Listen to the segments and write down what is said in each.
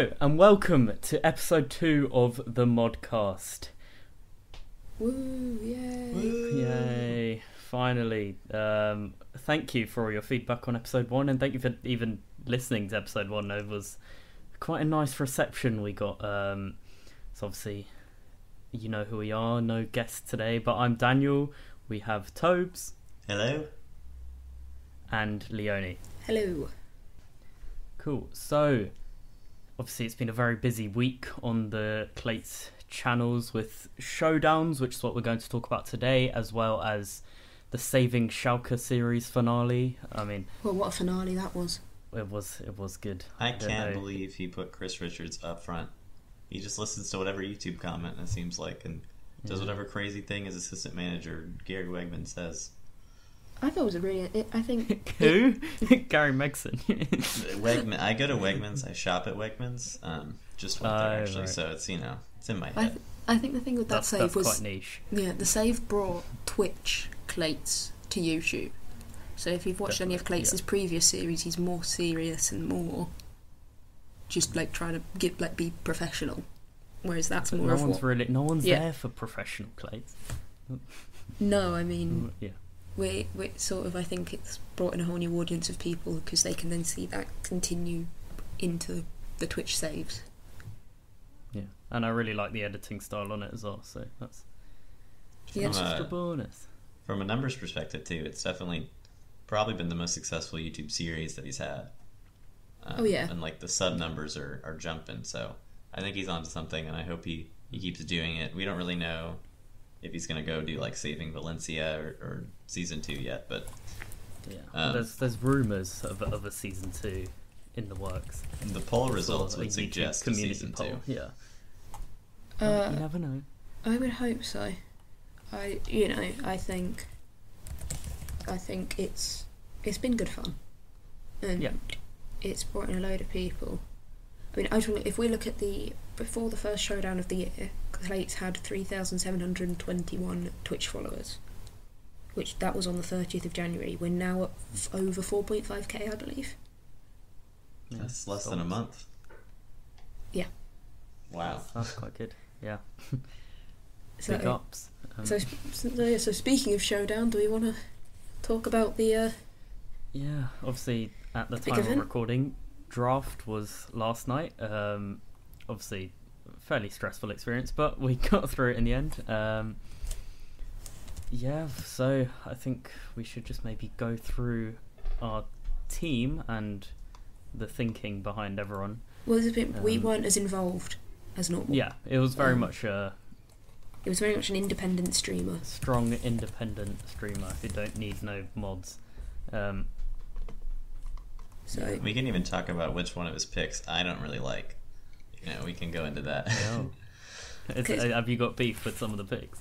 Hello and welcome to episode two of the Modcast. Woo! Yay! Yay! Finally, um, thank you for all your feedback on episode one, and thank you for even listening to episode one. It was quite a nice reception we got. Um, so obviously, you know who we are. No guests today, but I'm Daniel. We have Tobes Hello. and Leonie. Hello. Cool. So, obviously, it's been a very busy week on the Clates channels with showdowns, which is what we're going to talk about today, as well as the Saving Schalke series finale. I mean, Well, what a finale that was. it was it was good. I don't can't know. believe he put Chris Richards up front. He just listens to whatever YouTube comment it seems like and does Yeah. whatever crazy thing his assistant manager Gary Wegman says. I thought it was a really. It, I think. Who? Gary Megson. Wegman. I go to Wegmans. I shop at Wegmans. Um, just went there Oh, actually, right. so it's you know it's in my I, head. th- I think the thing with that that's save that's was quite niche. yeah, the save brought Twitch Clates to YouTube. So if you've watched any of Definitely, Clates' yeah. previous series, he's more serious and more just like trying to get like be professional. Whereas that's But more no of one's what. really no one's Yeah. there for professional Clates. No, I mean Yeah. We we sort of I think it's brought in a whole new audience of people because they can then see that continue into the Twitch saves. Yeah. And I really like the editing style on it as well, so that's Yeah. From that's just a a, bonus. from a numbers perspective too, it's definitely probably been the most successful YouTube series that he's had. Um, Oh, yeah. and like the sub numbers are, are jumping. So I think he's onto something, and I hope he he keeps doing it. We don't really know if he's going to go do like Saving Valencia or, or season two yet, but Yeah, Um, there's there's rumours of, a- of a season two in the works. the poll Sort results would YouTube suggest a community season poll. two. Yeah, Uh, you never know. I would hope so. I you know I think I think it's it's been good fun, and Yeah. it's brought in a load of people. I mean, actually, if we look at the before the first showdown of the year, Clates had three thousand seven hundred and twenty-one Twitch followers, which that was on the thirtieth of January. We're now at f- over four point five k, I believe. Yeah, That's less than a month. Yeah. Wow. That's quite good. Yeah, So, big ups. Um, so, so, so speaking of showdown, do we want to talk about the? Uh, yeah, obviously at the Big time of recording, draft was last night. Um, obviously, fairly stressful experience, but we got through it in the end. Um, yeah, so I think we should just maybe go through our team and the thinking behind everyone. well, there's a bit, we Um, weren't as involved as normal. Yeah, it was very Um, much a It was very much an independent streamer. strong independent streamer who don't need no mods. Um, So We can even talk about which one of his picks I don't really like. You know, we can go into that. no. It's, uh, have you got beef with some of the picks?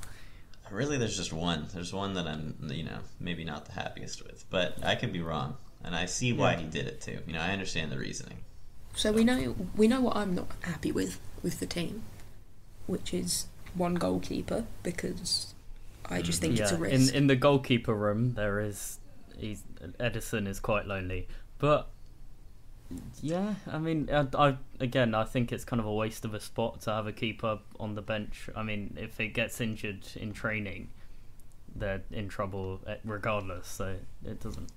really, there's just one. There's one that I'm, you know, maybe not the happiest with, but I could be wrong, and I see why Yeah. he did it too. You know, I understand the reasoning. so we know we know what I'm not happy with with the team, which is one goalkeeper because I just think it's a yeah, risk. in in the goalkeeper room there is he's Ederson is quite lonely, but yeah, I mean, I, I again I think it's kind of a waste of a spot to have a keeper on the bench. I mean, if it gets injured in training, they're in trouble eh, regardless. So it doesn't.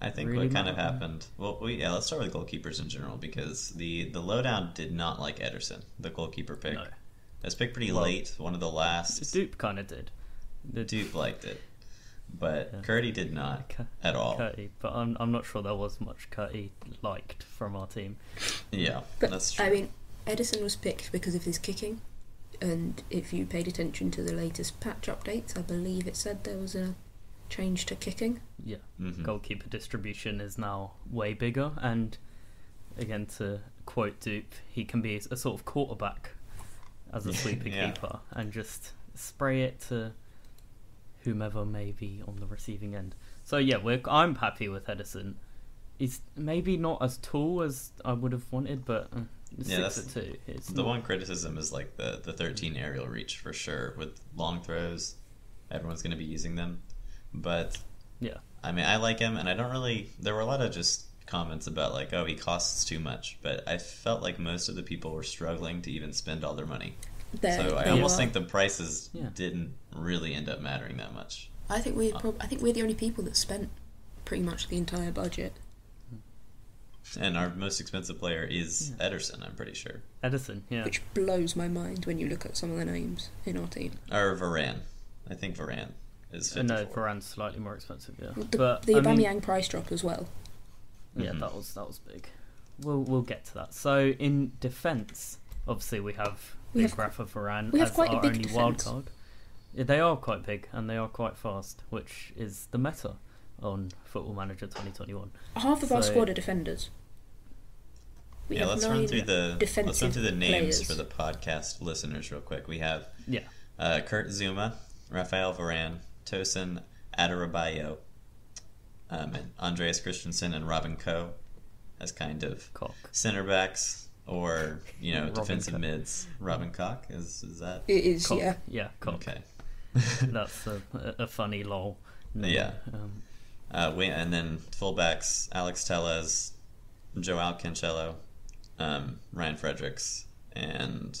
I think Really what kind of happened. Well, we, yeah, let's start with goalkeepers in general because the the lowdown did not like Ederson, the goalkeeper pick. No, That's picked pretty Well, late, one of the last. Dupe kind of did. The Duke liked it, but Yeah. Curdy did not Cu- at all. Curty, but I'm I'm not sure there was much Curty liked from our team. Yeah, but that's true. I mean, Ederson was picked because of his kicking, and if you paid attention to the latest patch updates, I believe it said there was a change to kicking. Yeah. Mhm. goalkeeper distribution is now way bigger. And again, to quote Dupe, he can be a sort of quarterback as a sweeper Yeah. keeper and just spray it to whomever may be on the receiving end. So yeah, we're, I'm happy with Ederson. He's maybe not as tall as I would have wanted, but uh, Yeah, that's two. It's The not- one criticism is like the the 13 aerial reach for sure. With long throws, everyone's going to be using them. But Yeah. I mean, I like him, and I don't really. There were a lot of just comments about like, oh, he costs too much, but I felt like most of the people were struggling to even spend all their money. There, so I almost are- think the prices Yeah. didn't really end up mattering that much. I think we're prob- I think we're the only people that spent pretty much the entire budget. And our most expensive player is Ederson, I'm pretty sure, Ederson, yeah. which blows my mind when you look at some of the names in our team. or Varane. I think Varane is Uh, no, 54. Varane's slightly more expensive, yeah. The, but the I mean, price drop as well. yeah, Mhm. that was that was big. We'll we'll get to that. So in defence, obviously we have We big have- Rafa Varane we have as quite a our big only wild card. Yeah, they are quite big and they are quite fast, which is the meta on Football Manager 2021. Half of our squad are defenders. We yeah, let's run through the let's run through the names players. for the podcast listeners real quick. We have Yeah, uh, Kurt Zouma, Rafael Varane, Tosin Adarabioyo, um, and Andreas Christensen, and Robin Koch as kind of cock. center backs or you know Robin defensive Koch. mids. Robin Cock is is that It is, Cock. yeah. Yeah, cock. okay? That's a, a a funny lol. name. Yeah. Um, Uh, wing, and then fullbacks: Alex Telles, Joao Cancelo, um, Ryan Fredericks, and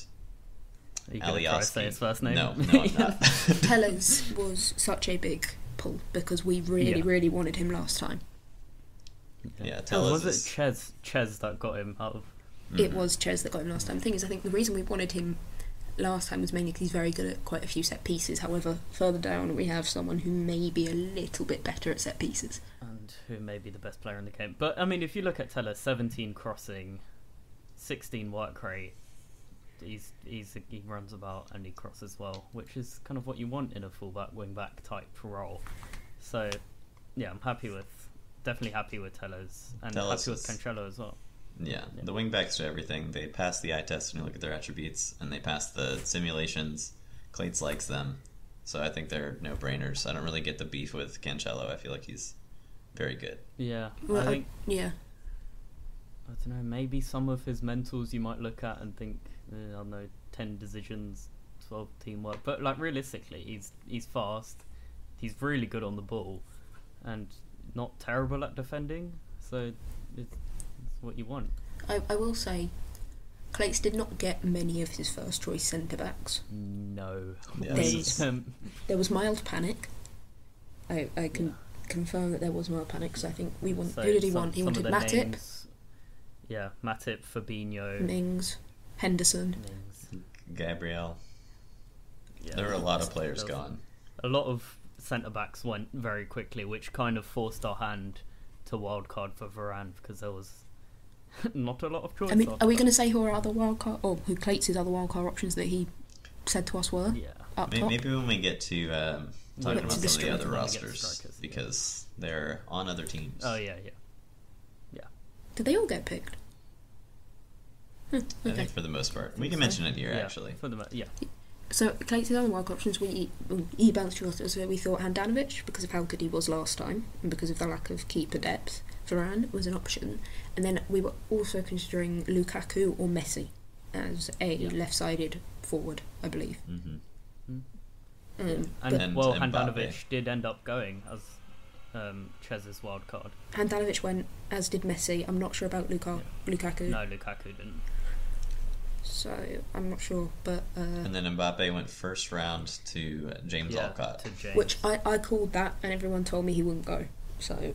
are you gonna try to say his first name? No, no, I'm not. Telles was such a big pull because we really, Yeah. really wanted him last time. yeah, Oh, Telles was is- it Ches Ches that got him out of? It Mhm. was Ches that got him last time. The thing is, I think the reason we wanted him last time was mainly because he's very good at quite a few set pieces. However, further down we have someone who may be a little bit better at set pieces. and who may be the best player in the game. But I mean, if you look at Telles, 17 crossing, 16 work rate, he's he's he runs about and he crosses well, which is kind of what you want in a fullback wingback type role. So yeah, I'm happy with definitely happy with Telles and Telles happy with is- Cancelo as well. Yeah, Yeah. the wing backs do everything. They pass the eye test when you look at their attributes, and they pass the simulations. Clates likes them, so I think they're no brainers. I don't really get the beef with Cancelo. I feel like he's very good. Yeah, Well, I I- think Yeah, I don't know. Maybe some of his mentals you might look at and think, eh, I don't know, ten decisions, twelve teamwork. But like realistically, he's he's fast. He's really good on the ball, and not terrible at defending. So it's, it's what you want. I, I will say, Clates did not get many of his first choice centre backs. No. Yeah, this We, is- um, There was mild panic. I I can confirm that there was mild panic because I think we want. so who did he some- want? He wanted the Matip, names- yeah, Matip, Fabinho, Mings, Henderson. Mings. Gabriel. Yeah, there were a lot of players there gone. a lot of centre backs went very quickly, which kind of forced our hand to wildcard for Varane because there was not a lot of choice. I mean, are we going to say who our other wild wildcard or who Clates' other wildcard options that he said to us were Yeah, up Maybe, top? maybe when we get to um, talking Get about to some of the other strikers, when we rosters, strikers, yeah. because they're on other teams. oh yeah, yeah. Yeah. Did they all get picked? Hmm, I okay. think for the most part. We can so. mention it here, yeah, actually. For the mo- yeah, So Clates' other wildcard options we he bounced to us so we thought Handanovic because of how good he was last time and because of the lack of keeper depth. Varane was an option, and then we were also considering Lukaku or Messi as a Yeah. left-sided forward, I believe. hmm Um, and, but And well, Mbappe. Handanovic did end up going as um, Ches's wild card. Handanovic went, as did Messi. I'm not sure about Luka- Lukaku, No, Lukaku didn't. so I'm not sure. But uh, And then Mbappe went first round to James yeah, Alcott. to James. which I, I called that, and everyone told me he wouldn't go. So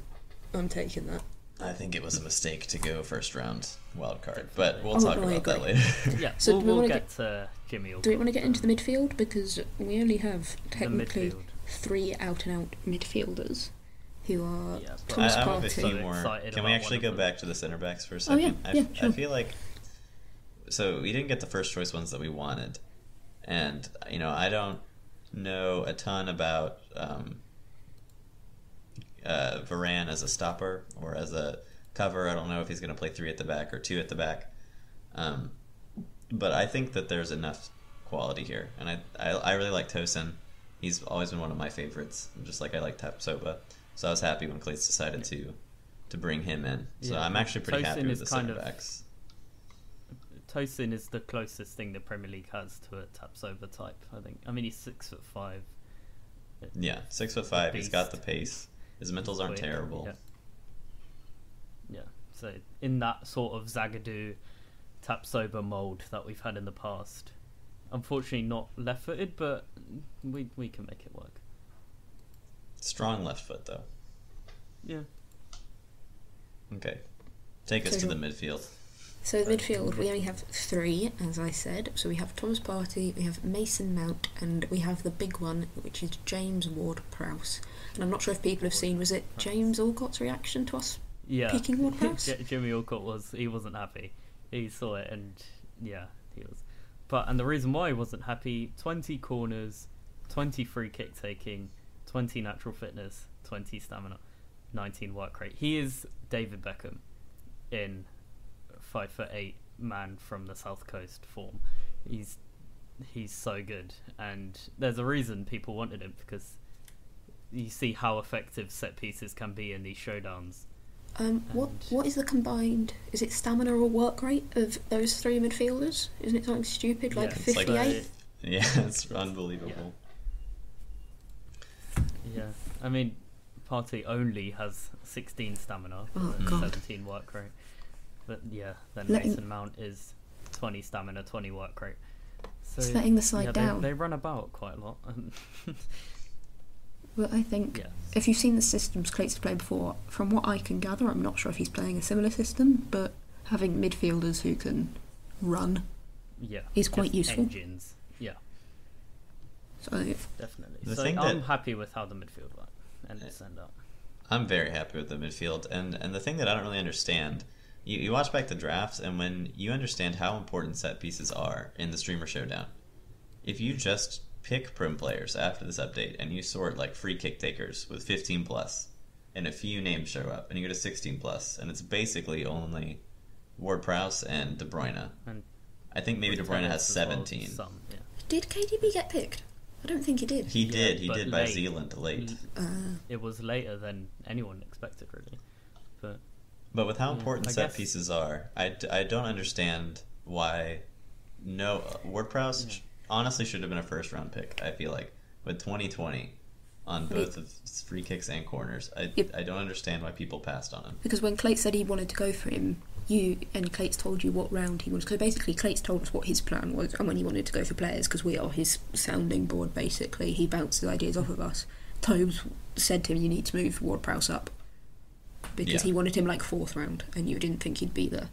I'm taking that. I think it was a mistake to go first round wild card, but we'll Oh, talk no, I about that later. yeah, So we'll, do we we'll wanna get to Jimmy. Do we want to get into the midfield because we only have technically three out and out midfielders who are Yeah, Thomas I, I have a Partey. few So more. Can we actually go back to the center backs for a second? Oh, second? yeah, I, yeah, I feel like so we didn't get the first choice ones that we wanted, and you know I don't know a ton about um, uh, Varane as a stopper or as a cover. I don't know if he's going to play three at the back or two at the back, um, but I think that there's enough quality here, and I I, I really like Tosin. He's always been one of my favorites, just like I like Tapsoba. So I was happy when Clates decided to to bring him in. So Yeah. I'm actually pretty happy with the kind center of- backs. Tosin is the closest thing the Premier League has to a Tapsoba type. I think. I mean, he's six foot five. Yeah, six foot five. He's got the pace. His mentals aren't Quick, terrible. Yeah. Yeah. So in that sort of Zagadou, Tapsoba mold that we've had in the past. Unfortunately, not left-footed, but we we can make it work. Strong left foot though. Yeah. Okay. Take us to the midfield. So midfield, we only have three, as I said. So we have Thomas Partey, we have Mason Mount, and we have the big one, which is James Ward-Prowse. And I'm not sure if people have seen, was it James Alcott's reaction to us Yeah. picking Ward-Prowse? J- Jimmy Alcott was he wasn't happy. He saw it and yeah, he was. But and the reason why he wasn't happy: twenty corners, twenty free kick taking, twenty natural fitness, twenty stamina, nineteen work rate. He is David Beckham in five foot eight man from the south coast form. He's he's so good, and there's a reason people wanted him because you see how effective set pieces can be in these showdowns. Um, what what is the combined? Is it stamina or work rate of those three midfielders? Isn't it something stupid like Yeah, it's like- 58? Yeah, it's unbelievable. Yeah, I mean, Partey only has 16 stamina Oh, and God. 17 work rate. But yeah, then Let- Mason Mount is 20 stamina, 20 work rate. So It's letting the side yeah, down. They, they run about quite a lot. and But I think yeah, if you've seen the systems Clates played before, from what I can gather, I'm not sure if he's playing a similar system, but having midfielders who can run, yeah, He's quite just useful. Engines, yeah, so definitely. The so thing I'm that- happy with how the midfield went and Yeah. send up. I'm very happy with the midfield, and and the thing that I don't really understand, you, you watch back the drafts, and when you understand how important set pieces are in the streamer showdown, if you just pick Prem players after this update and you sort like free kick takers with 15 plus, and a few names show up, and you go to 16 plus, and it's basically only Ward Prowse and De Bruyne. And I think maybe De Bruyne has Tennis as well, 17. Some, yeah. did KDB get picked? I don't think he did. He Yeah, did, he did by late. Zealand late. Uh, It was later than anyone expected, really. But But with how hmm, important I set guess- pieces are, I, I don't understand why no uh, Ward Prowse honestly should have been a first round pick. I feel like with 2020 on both of free kicks and corners, I Yep. I don't understand why people passed on him. because when Clates said he wanted to go for him, you and Clates told you what round he wanted. So basically, Clates told us what his plan was and when he wanted to go for players because we are his sounding board. Basically, he bounces ideas off of us. Tobes said to him, "You need to move Ward Prowse up." Because Yeah. he wanted him like fourth round, and you didn't think he'd be there.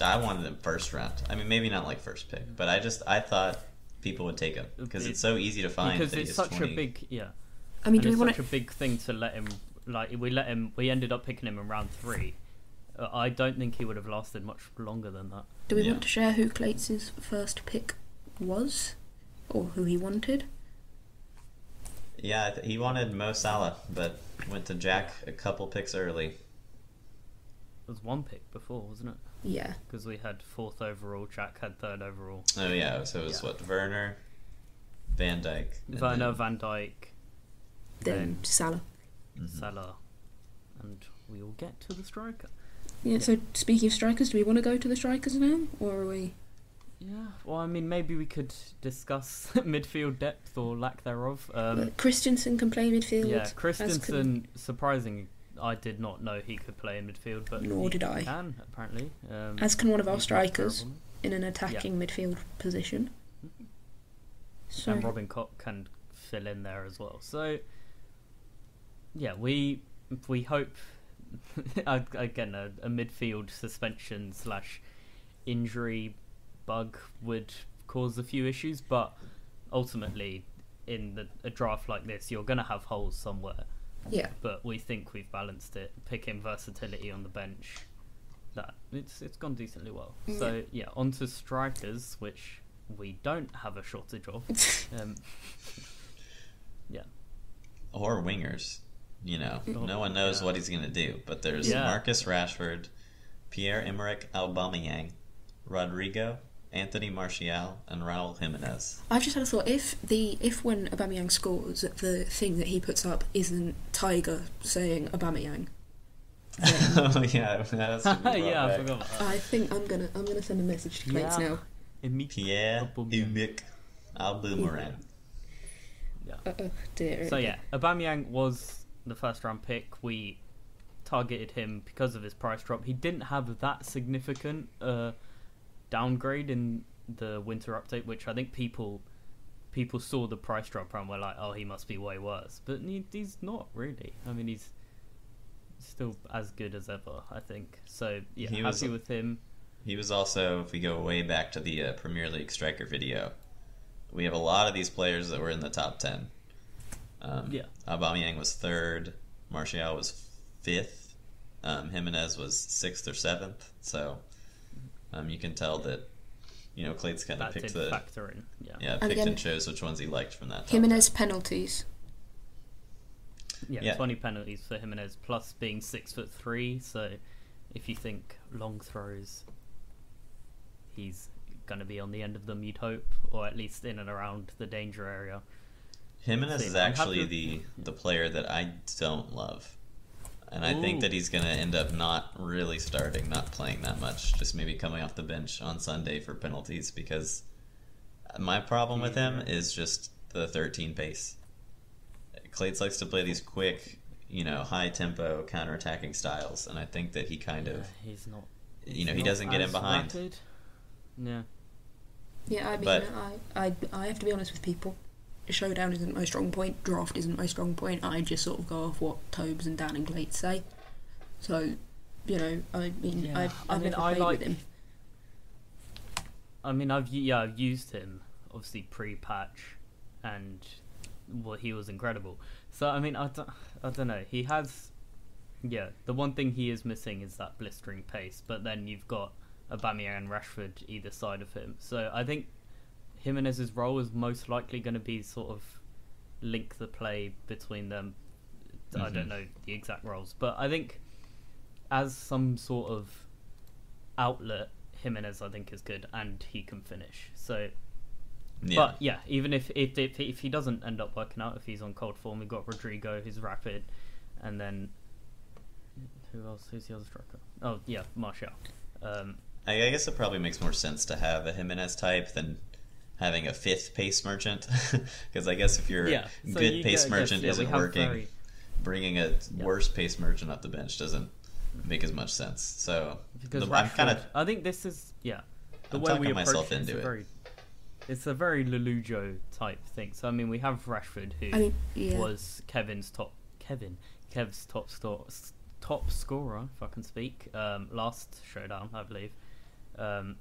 I wanted him first round. I mean, maybe not like first pick, but I just I thought people would take him because It- it's so easy to find. because that it's he's such 20. a big yeah. I mean, and do we it's want such to? a big thing to let him like we let him we ended up picking him in round three uh, i don't think he would have lasted much longer than that Do we Yeah. want to share who Clates' first pick was, or who he wanted? Yeah, he wanted Mo Salah, but went to Jack a couple picks early. It was one pick before wasn't it Yeah, because we had fourth overall jack had third overall Oh yeah, so it was Yeah. what Werner, Van Dijk, and werner then- van Dijk then Then- Salah. Mhm. salah and we will get to the striker Yeah. So speaking of strikers, do we want to go to the strikers now, or are we? Yeah well i mean maybe we could discuss midfield depth or lack thereof um, Christensen can play midfield. yeah as can- christensen surprising i did not know he could play in midfield but Nor he did I. can apparently um, As can one of our strikers terrible. in an attacking midfield position. So and Robin Koch can fill in there as well. So yeah, we we hope again a, a midfield suspension slash injury bug would cause a few issues, but ultimately in the, a draft like this, you're going to have holes somewhere. yeah, But we think we've balanced it, picking versatility on the bench. That it's it's gone decently well. So yeah, on to strikers, which we don't have a shortage of. Um, yeah, or wingers. You know, Mm. no one knows Yeah. what he's gonna do. But there's Yeah. Marcus Rashford, Pierre Emerick Aubameyang, Rodrigo, Anthony Martial, and Raul Jimenez. I've just had a thought. If the if when Aubameyang scores, the thing that he puts up isn't Tiger saying Aubameyang, then oh yeah, that's yeah, I forgot about that. I think I'm gonna I'm gonna send a message to Clates Yeah. now. Emi- Pierre Aubameyang. Emerick Aubameyang. Yeah. Uh, oh dear. So yeah, Aubameyang was the first round pick. We targeted him because of his price drop. He didn't have that significant uh, downgrade in the winter update, which I think people people saw the price drop and were like, "Oh, he must be way worse." But he, he's not really. I mean, he's still as good as ever. I think so. Yeah, He happy was- with him. He was also, if we go way back to the uh, Premier League striker video, we have a lot of these players that were in the top ten. Um, Yeah. Aubameyang was third, Martial was fifth, um, Jimenez was sixth or seventh. So um, you can tell that you know Clates kind of picked the factor in. Yeah. yeah picked again- and chose which ones he liked from that. top Jimenez penalties. Yeah, Yeah. 20 penalties for Jimenez, plus being six foot three. So if you think long throws, he's going to be on the end of them, you'd hope, or at least in and around the danger area. Jimenez See, is actually happy- the the player that I don't love, and I think that he's going to end up not really starting, not playing that much, just maybe coming off the bench on Sunday for penalties. Because my problem with him is just the 13 pace. Clates likes to play these quick, you know, high tempo counter-attacking styles, and I think that he kind of, Yeah, he's not. you know, he doesn't get in behind. rapid. Yeah. Yeah, I mean, But- I, I, I have to be honest with people. Showdown isn't my strong point. Draft isn't my strong point. I just sort of go off what Tobes and Dan and Clate say. So, you know, I mean, Yeah, I've, I I've mean, never I played like- with him. I mean, I've yeah, I've used him obviously pre-patch, and well, he was incredible. So I mean, I don't, I don't know. He has, yeah. The one thing he is missing is that blistering pace. But then you've got Aubameyang and Rashford either side of him. So I think Jimenez's role is most likely going to be sort of link the play between them. I don't Mhm. know the exact roles, but I think as some sort of outlet, Jimenez I think is good, and he can finish. So, Yeah. but yeah, even if if if, if he doesn't end up working out, if he's on cold form, we've got Rodrigo, who's rapid, and then who else? Who's the other striker? Oh yeah, Martial. Um, I I guess it probably makes more sense to have a Jimenez type than having a fifth pace merchant. Because I guess if your yeah, so good you pace get- merchant yes, yeah, isn't have working, very- bringing a worse pace merchant up the bench doesn't make as much sense. So because the, I'm kind of I think this is yeah. The I'm way we talking approach myself it, it's into a it. very, it's a very Lollujo type thing. So I mean, we have Rashford who I mean, yeah. was Kevin's top Kevin Kev's top store, top scorer, if I can speak. Um, last showdown, I believe. Um,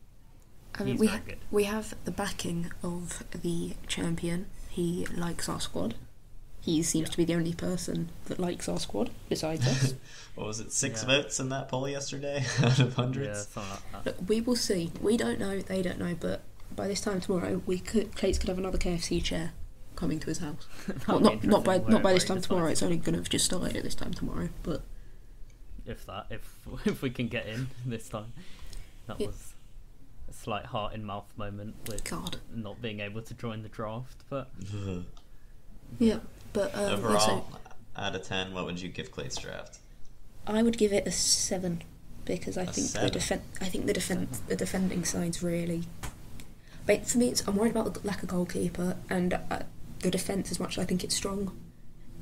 I mean, he's we very ha- good. we have the backing of the champion. He likes our squad. He seems to be the only person that likes our squad besides us. what was it six Yeah. votes in that poll yesterday out of hundreds. something like. Look, we will see. We don't know. They don't know. But by this time tomorrow, we could Clates could have another KFC chair coming to his house. well, not not by not by this time tomorrow. It's only going to have just started at this time tomorrow. But if that if if we can get in this time that Yeah. was a slight heart in mouth moment with God, not being able to join the draft but yeah. But um, Overall, so out of ten, what would you give Clate's draft? I would give it a seven because I A think seven? the defen- I think the defense the defending side's really. But for me, it's, I'm worried about the lack of goalkeeper and uh, the defense. As much as I think it's strong,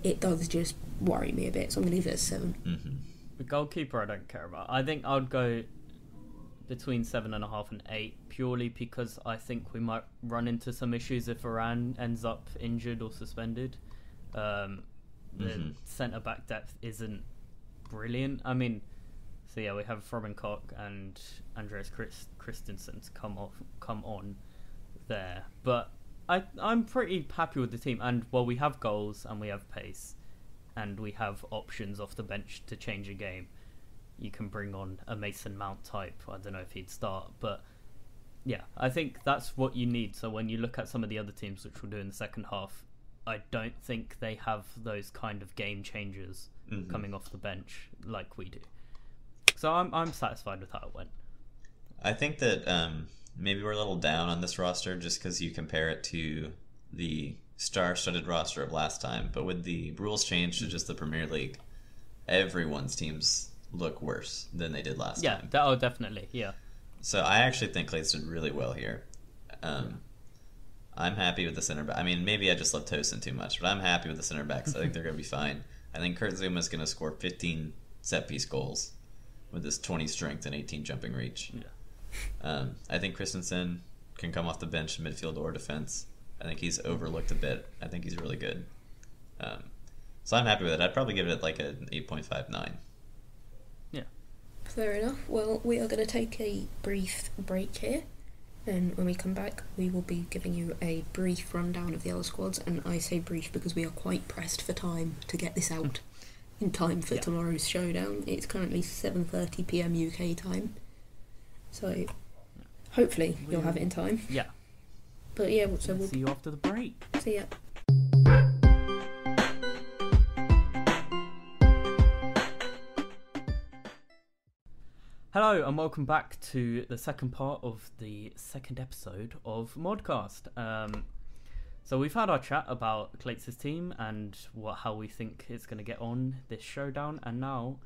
it does just worry me a bit. So I'm going to leave it at seven. hmm the goalkeeper I don't care about I think I'd go between seven and a half and eight purely because I think we might run into some issues if Iran ends up injured or suspended um, the Mhm. centre back depth isn't brilliant I mean so yeah we have Robin Koch and Andreas Christ- Christensen to come off come on there but I I'm pretty happy with the team and well we have goals and we have pace and we have options off the bench to change a game. You can bring on a Mason Mount type. I don't know if he'd start, but yeah, I think that's what you need. So when you look at some of the other teams which we'll do in the second half, I don't think they have those kind of game changers Mhm. coming off the bench like we do. So I'm I'm satisfied with how it went. I think that um, maybe we're a little down on this roster just because you compare it to the star-studded roster of last time. But with the rules change to just the Premier League, everyone's teams look worse than they did last Yeah, time. that, oh definitely, yeah. So I actually think Clates did really well here. Um, I'm happy with the center back. I mean, maybe I just love Tosin too much, but I'm happy with the center backs. I think they're going to be fine. I think Kurt Zouma is going to score 15 set piece goals with his 20 strength and 18 jumping reach. Yeah. Um, I think Christensen can come off the bench in midfield or defense. I think he's overlooked a bit. I think he's really good. Um, so I'm happy with it. I'd probably give it like an 8.59. Fair enough. Well, we are going to take a brief break here. And when we come back, we will be giving you a brief rundown of the other squads. And I say brief because we are quite pressed for time to get this out in time for Yeah. tomorrow's showdown. It's currently 7:30 p.m. UK time, so hopefully you'll have it in time. Yeah. But yeah, so we'll See you after the break. see ya. Hello and welcome back to the second part of the second episode of Modcast. Um, so we've had our chat about Clates' team and what how we think it's going to get on this showdown, and now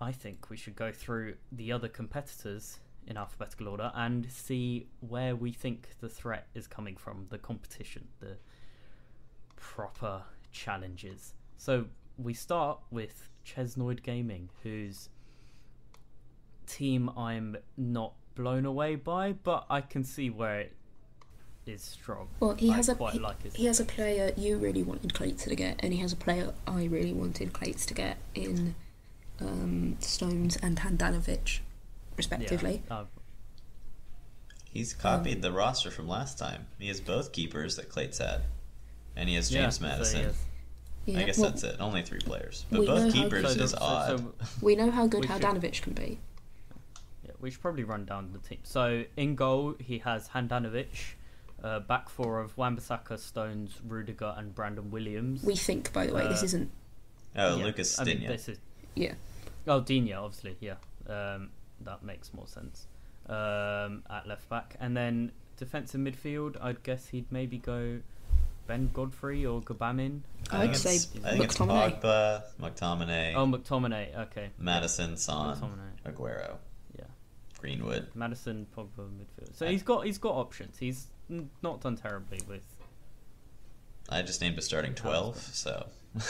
I think we should go through the other competitors in alphabetical order and see where we think the threat is coming from, the competition, the proper challenges. So we start with Chesnoid Gaming, whose team I'm not blown away by, but I can see where it is strong. Well, he I has a quite he, like his he has a player you really wanted Clates to get, and he has a player I really wanted Clates to get in um, Stones and Handanovic, respectively. Yeah, uh, He's copied the roster from last time. He has both keepers that Clates had. And he has yeah, James so Maddison. yes. Yeah, I guess well, that's it. Only three players. But we know both how- keepers So is so- odd. so- We know how good We should- Handanovic can be. Yeah, we should probably run down the team. So in goal, he has Handanovic, uh, back four of Wan-Bissaka, Stones, Rudiger, and Brandon Williams. We think, by the way, this Uh, isn't. oh, Yeah, Lucas I mean, this is Yeah, oh Dina, obviously, yeah. Um, that makes more sense. Um, at left back, and then defensive midfield, I'd guess he'd maybe go Ben Godfrey or Gbamin. I I'd say I think it's McTominay. Pogba, McTominay, Oh, McTominay. Okay, Maddison, Son, McTominay. Aguero, Yeah, Greenwood. Maddison, Pogba, midfield. So I- he's got he's got options. He's not done terribly with. I just named a starting 12, so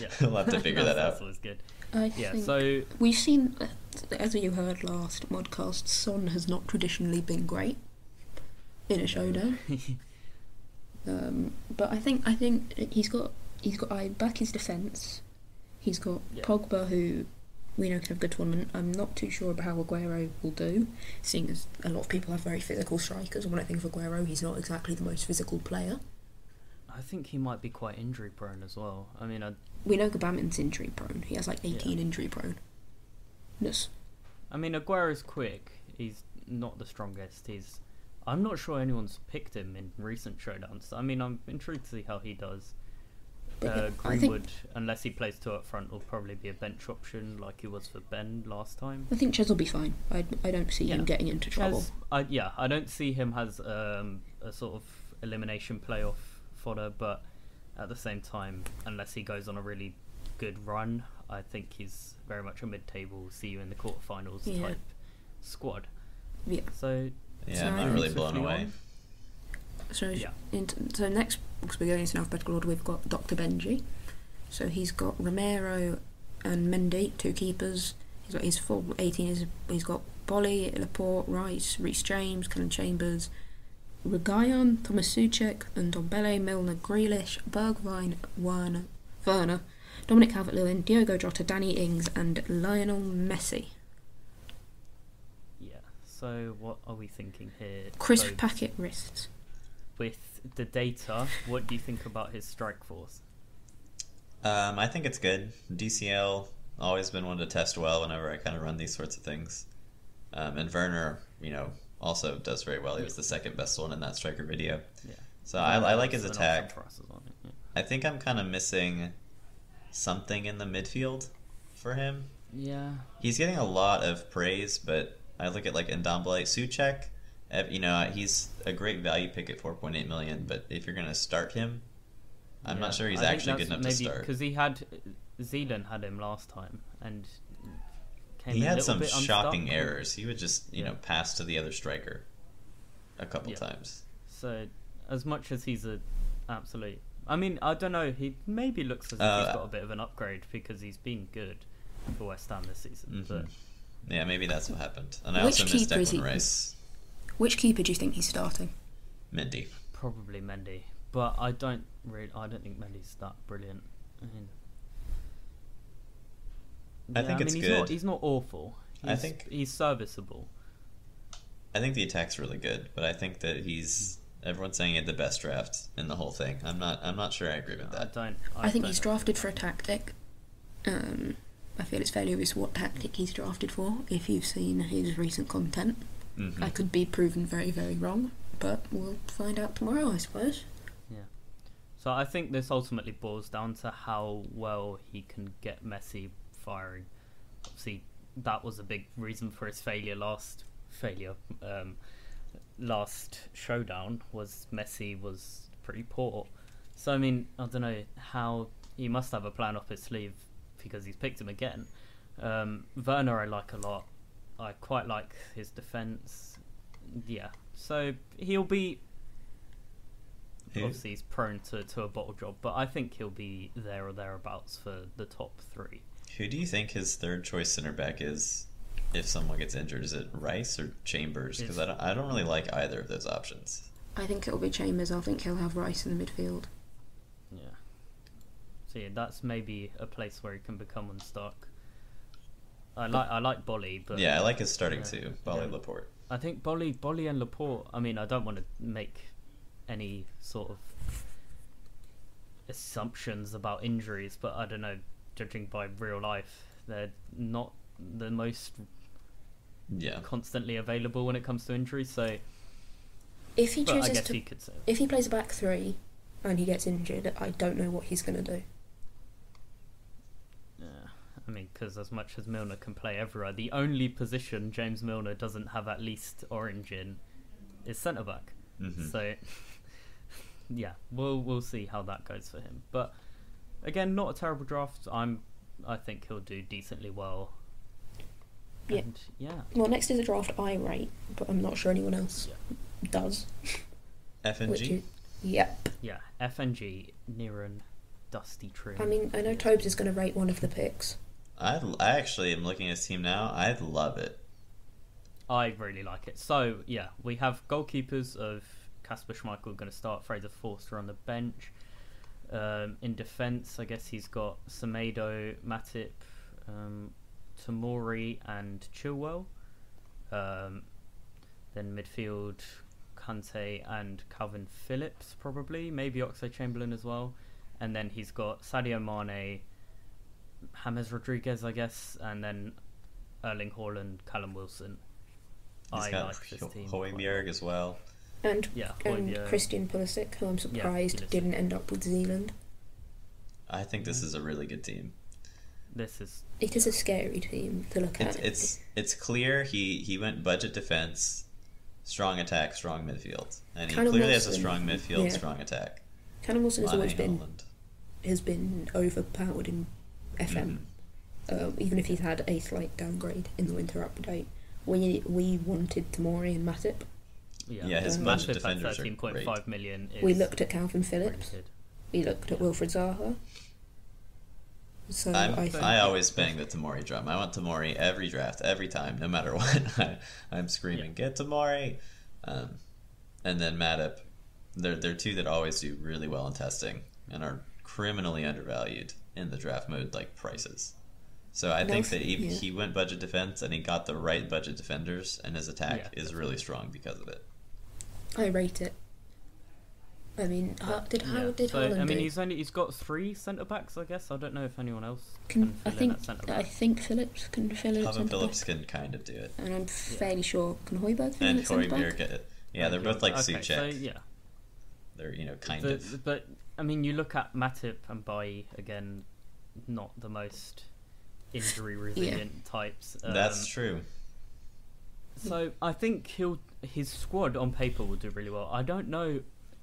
Yeah, we'll have to figure that out. always good. I Yeah. think So we've seen, uh, as you heard last podcast, Son has not traditionally been great in a showdown. Um, but I think I think he's got he's got I back his defence. He's got Yeah. Pogba who we know can have a good tournament. I'm not too sure about how Aguero will do, seeing as a lot of people have very physical strikers. And when I think of Aguero, he's not exactly the most physical player. I think he might be quite injury prone as well. I mean, I, We know Gbamin's injury prone. He has like 18 Yeah. injury prone. Yes. I mean, Aguero's quick. He's not the strongest. He's. I'm not sure anyone's picked him in recent showdowns. I mean, I'm intrigued to see how he does. But Uh, yeah, I think Greenwood, unless he plays two up front, will probably be a bench option like he was for Ben last time. I think Ches will be fine. I, I don't see him getting into trouble. Ches, I, yeah, I don't see him as um, a sort of elimination playoff fodder, but at the same time, unless he goes on a really good run, I think he's very much a mid-table, see you in the quarterfinals Yeah. type squad. Yeah. So Yeah, I'm not really blown away. on. So, Yeah. in, so next, because we're going into alphabetical order, we've got Dr. Benji. So he's got Romero and Mendy, two keepers. He's got his full 18. He's, he's got Boly, Laporte, Rice, Reece James, Calum Chambers, Reguilon, Thomas Soucek, and Ndombele, Milner, Grealish, Bergwijn, Werner, Werner, Dominic Calvert-Lewin, Diogo Jota, Danny Ings, and Lionel Messi. yeah. So what are we thinking here? Crisp So packet wrists. With the data, what do you think about his strike force? Um, I think it's good. DCL always been one to test well whenever I kind of run these sorts of things. Um, and Werner, you know, also does very well. He was the second best one in that striker video. Yeah. So I, I like his attack. option for us as well, yeah. I think I'm kind of missing something in the midfield for him. Yeah. He's getting a lot of praise, but I look at like Ndombele, Suchek. You know, he's a great value pick at 4.8 million, but if you're going to start him, I'm Yeah. not sure he's I actually good that's enough to start. because he had Zealand had him last time and came He a had little some bit shocking unstuck. errors. He would just, you Yeah. know, pass to the other striker a couple Yeah. times. So as much as he's a absolute, I mean, I don't know. He maybe looks as if Uh, he's got a bit of an upgrade because he's been good. for West Ham this season. Mhm. But Yeah, maybe that's what happened. And I Which also missed keeper is Declan Rice. Which keeper do you think he's starting? Mendy. probably Mendy. But I don't really. I don't think Mendy's that brilliant. I mean, I Yeah, think it's he's good. Not, he's not awful. He's, I think- he's serviceable. I think the attack's really good, but I think that he's everyone's saying he had the best draft in the whole thing. I'm not I'm not sure I agree with that. I that. don't. I, think don't he's drafted for a tactic. Um, I feel it's fairly obvious what tactic he's drafted for. If you've seen his recent content, Mhm. I could be proven very, very wrong, but we'll find out tomorrow, I suppose. Yeah. So I think this ultimately boils down to how well he can get Messi firing. Obviously, that was a big reason for his failure last failure. Um, last showdown was Messi was pretty poor. So I mean, I don't know how he must have a plan up his sleeve because he's picked him again. Um, Werner I like a lot. I quite like his defense. Yeah, so he'll be Who- obviously he's prone to, to a bottle job, but I think he'll be there or thereabouts for the top three. Who do you think his third choice center back is if someone gets injured? Is it Rice or Chambers? Because I don't, I don't really like either of those options. I think it'll be Chambers. I think he'll have Rice in the midfield. Yeah. So yeah, that's maybe a place where he can become unstuck. I like I like Boly, but yeah, I like his starting Yeah. two, Boly Yeah. Laporte. I think Boly, Boly and Laporte. I mean, I don't want to make any sort of assumptions about injuries, but I don't know. Judging by real life, they're not the most Yeah. constantly available when it comes to injuries. So, If he chooses to, he could if he plays a back three, and he gets injured, I don't know what he's going to do. Yeah, I mean, because as much as Milner can play everywhere, the only position James Milner doesn't have at least orange in is centre back. Mhm. So, yeah, we'll we'll see how that goes for him. But again, not a terrible draft. I'm, I think he'll do decently well. Yeah. And yeah, Well, next is a draft I rate, but I'm not sure anyone else does. F and Which G. is, yep. yeah. FNG, Niran, Dusty Trim. I mean, I know Tobes is going to rate one of the picks. I I actually am looking at his team now. I love it. I really like it. So yeah, we have goalkeepers of Kasper Schmeichel going to start. Fraser Forster on the bench. Um, in defence, I guess he's got Semedo, Matip, um, Tamori, and Chilwell. Um, then midfield, Kante and Kalvin Phillips probably, maybe Oxlade Chamberlain as well. And then he's got Sadio Mane, James Rodriguez, I guess, and then Erling Haaland, Callum Wilson. He's I got like this Ho- team. quite Højbjerg as well. And Yeah, and Christian Pulisic, who I'm surprised Pulisic. didn't end up with Zealand. I think this mm. is a really good team. This is It is a scary team to look It's at. it's it's clear he he went budget defense, strong attack, strong midfield, and he Callum clearly has a strong midfield, yeah. strong attack. Callum Wilson has always been Haaland. has been overpowered in FM. Mhm. Um, even if he's had a slight downgrade in the winter update. We we wanted Tamori and Matip. yeah. Yeah, his Matip at defenders are thirteen point five million. Is we looked at Kalvin Phillips. rated. We looked at Wilfried Zaha. So I'm, I I, always bang the Tamori drum. I want Tamori every draft, every time, no matter what. I, I'm screaming, get Tamori. Um, and then Matip. They're, they're two that always do really well in testing and are criminally undervalued in the draft mode, like prices. So I think that he, yeah. he went budget defense and he got the right budget defenders, and his attack Yeah, is really strong because of it. I rate it. I mean, uh, how, did how Yeah. did so, Haaland I mean, do? he's only he's got three centre backs. I guess I don't know if anyone else Can, can I fill in think at centre I think Phillips can fill in at Kalvin Phillips back, can kind of do it. and I'm fairly sure can Højbjerg fill in And at centre Højbjerg, back. yeah, they're both like okay, Soucek. So yeah, They're, you know, kind The- of. but I mean, you look at Matip and Bailly again, not the most injury resilient types. Um, That's true. So I think he'll his squad on paper will do really well. I don't know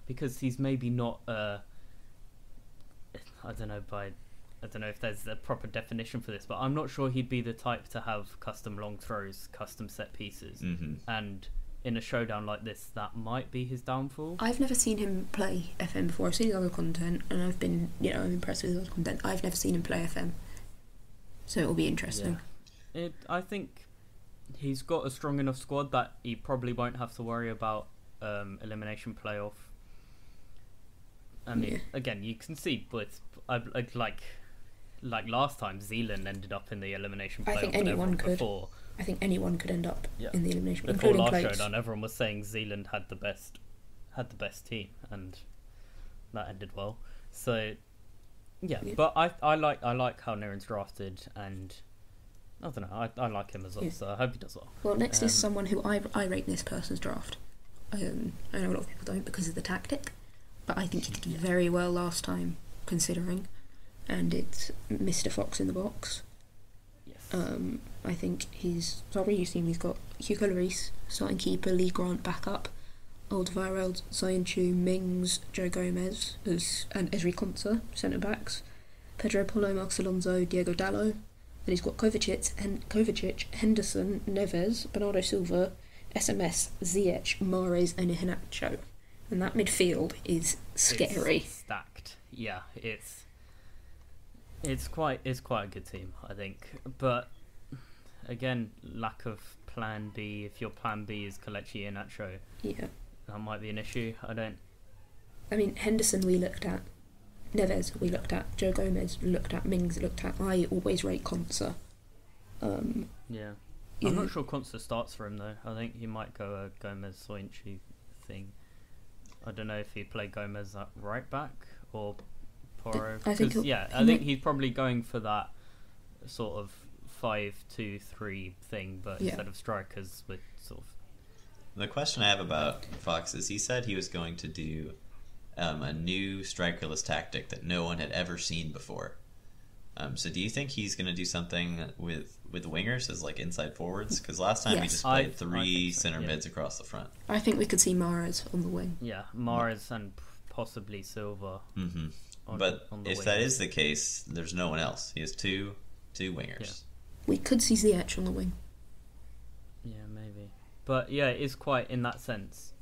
because he's maybe not. Uh, I don't know by. I don't know if there's a proper definition for this, but I'm not sure he'd be the type to have custom long throws, custom set pieces, hmm and in a showdown like this, that might be his downfall. I've never seen him play FM before. I've seen his other content, and I've been, you know, I'm impressed with his other content. I've never seen him play FM. So it'll be interesting. It, I think he's got a strong enough squad that he probably won't have to worry about um, elimination playoff. I mean, Yeah. again, you can see, but I, like like like last time, Zealand ended up in the elimination playoff. I think anyone could. Before I think anyone could end up Yeah. in the elimination, before including last showdown, everyone was saying Zealand had the best had the best team, and that ended well. So yeah, Yeah. but I I like I like how Niren's drafted, and I don't know, I, I like him as well. Yeah. So I hope he does well. Well, next Um, is someone who I, I rate this person's draft. Um, I know a lot of people don't because of the tactic, but I think he did very well last time, considering. And it's Mr. Fox in the box. Um, I think he's sorry, you seen he's got Hugo Lloris, starting keeper, Lee Grant backup, Alderweireld, Soyuncu, Mings, Joe Gomez as and Ezri Konsa, centre backs, Pedro Porro, Marcos Alonso, Diogo Dalot. Then he's got Kovacic, Hen- Kovacic, Henderson, Neves, Bernardo Silva, SMS, Ziyech, Mahrez, and Iheanacho. And that midfield is scary. It's stacked. Yeah, it's it's quite it's quite a good team, I think. But again, lack of plan B. If your plan B is Kelechi Iheanacho, Yeah. that might be an issue. I don't. I mean, Henderson we looked at, Neves we looked at, Joe Gomez looked at, Mings looked at. I always rate Konsa. Um, Yeah, I'm know, not sure Consta starts for him though. I think he might go a Gomez Soyuncu thing. I don't know if he play Gomez at right back or Porro. I think 'cause, he'll- yeah, I think he's probably going for that sort of five two three thing, but Yeah. instead of strikers with sort of The question I have about Fox is he said he was going to do um, a new strikerless tactic that no one had ever seen before. Um, so do you think he's going to do something with with wingers as like inside forwards? Because last time he Yes. just played I three think so, center yeah. mids across the front. I think we could see Mahrez on the wing. yeah Mahrez and possibly Silva. hmm On, but on the if wing. that is the case, there's no one else. He has two two wingers. Yeah. We could see Ziyech on the wing. Yeah, maybe. But yeah, it is quite in that sense.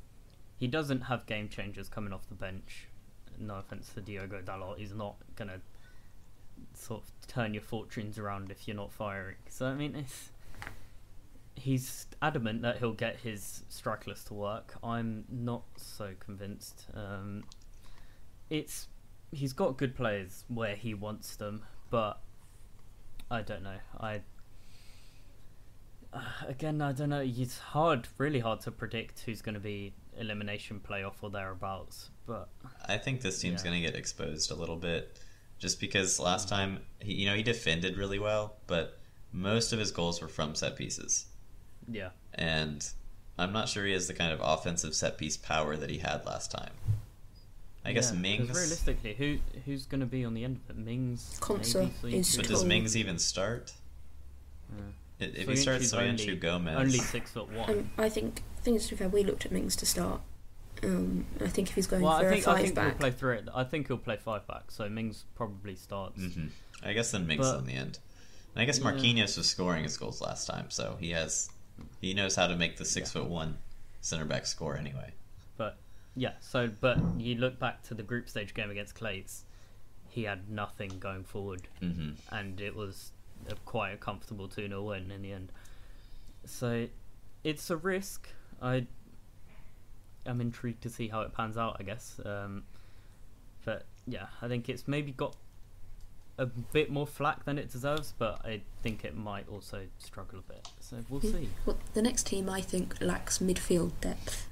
He doesn't have game changers coming off the bench. No offense to Diogo Dalot, he's not gonna sort of turn your fortunes around if you're not firing. So I mean, it's he's adamant that he'll get his strike list to work. I'm not so convinced. Um, it's he's got good players where he wants them, but I don't know. I uh, again, I don't know. It's hard, really hard to predict who's going to be elimination playoff or thereabouts. But I think this team's Yeah. going to get exposed a little bit, just because last time he, you know he defended really well, but most of his goals were from set pieces, yeah, and I'm not sure he has the kind of offensive set piece power that he had last time. I guess Yeah, 'cause Mings, Realistically, who who's going to be on the end of it? Mings. Konsa maybe, is but does. Mings even start? Yeah. If if he starts Soyuncu's Soyuncu only- Gomez, Only six foot one. Um, I think, I think to be fair, we looked at Mings to start. Um, I think if he's going well, for I think a I five think he'll back, play three. I think he'll play five back. So Mings probably starts. hmm I guess then Mings But- in the end. And I guess Yeah. Marquinhos was scoring his goals last time, so he has he knows how to make the six Yeah. foot one center back score anyway. But yeah, so but you look back to the group stage game against Clates, he had nothing going forward, hmm and it was a quite a comfortable two 0 win in the end. So it's a risk. I am intrigued to see how it pans out. I guess, um, but yeah, I think it's maybe got a bit more flack than it deserves, but I think it might also struggle a bit. So we'll Hmm. see. well, the next team I think lacks midfield depth.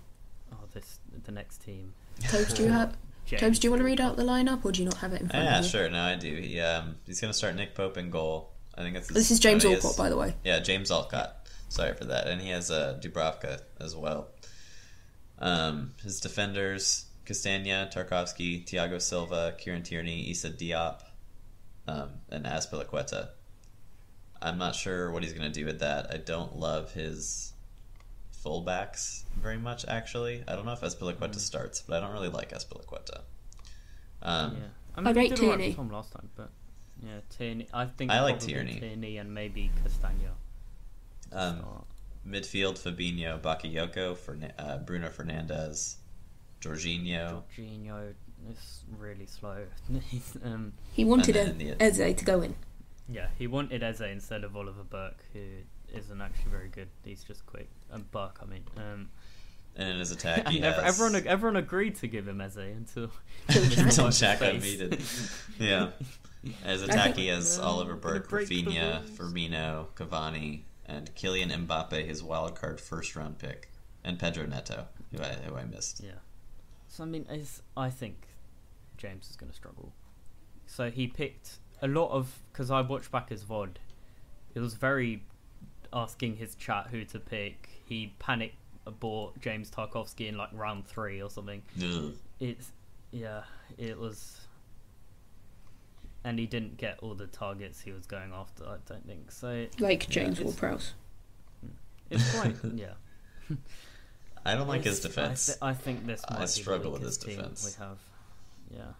Oh, this the next team. Tobes, do you have? James Tobes, do you want to read out the lineup, or do you not have it in front Yeah, of you? sure. No, I do. He, um, he's going to start Nick Pope in goal. I think that's This is James I know he Alcott, has- by the way. Yeah, James Alcott. Sorry for that. And he has uh, Dubravka as well. Um, his defenders Castagna, Tarkowski, Thiago Silva, Kieran Tierney, Issa Diop, um, and Azpilicueta. I'm not sure what he's going to do with that. I don't love his fullbacks very much, actually. I don't know if Azpilicueta Mm. starts, but I don't really like Azpilicueta. Um, Yeah, I I mean, rate he did Tierney. for Tom last time, but yeah, Tierney. I think I like probably Tierney. Tierney and maybe Castagna. um, start. Midfield: Fabinho, Bakayoko, Fern- uh, Bruno Fernandes, Jorginho. Jorginho is really slow. Um, He wanted And then Eze the- to go in. Yeah, he wanted Eze instead of Oliver Burke, who isn't actually very good. He's just quick. And Burke, I mean. Um, And in his attack, he has... everyone everyone agreed to give him Eze until Until Jack Jack unmuted. Yeah. As I attack, he has No, Oliver Burke, break Rafinha. Firmino, Cavani, and Kylian Mbappe, his wild card first round pick, and Pedro Neto, who I, who I missed. Yeah. So I mean, is I think James is going to struggle. So he picked a lot of because I watched back his VOD. It was very asking his chat who to pick. He panic bought James Tarkowski in like round three or something. Ugh. It's yeah, it was. And he didn't get all the targets he was going after. I don't think so. Like James it's- Ward-Prowse. Mm, it's quite yeah. I don't like his defense. I, th- I think this I might be the struggle with weakest his defense. We have, yeah.